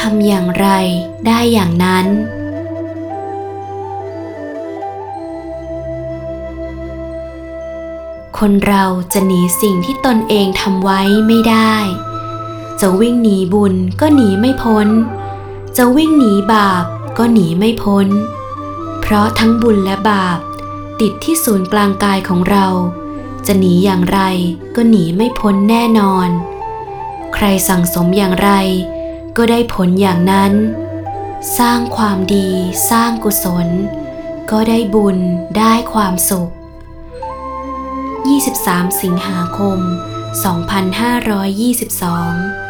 ทำอย่างไรได้อย่างนั้น คนเราจะหนีสิ่งที่ตนเองทำไว้ไม่ได้ จะวิ่งหนีบุญก็หนีไม่พ้น จะวิ่งหนีบาปก็หนีไม่พ้น เพราะทั้งบุญและบาป ติดที่ศูนย์กลางกายของเรา จะหนีอย่างไรก็หนีไม่พ้นแน่นอน ใครสั่งสมอย่างไร ก็ได้ผลอย่างนั้น สร้างความดีสร้างกุศล ก็ได้บุญได้ความสุข 23 สิงหาคม 2522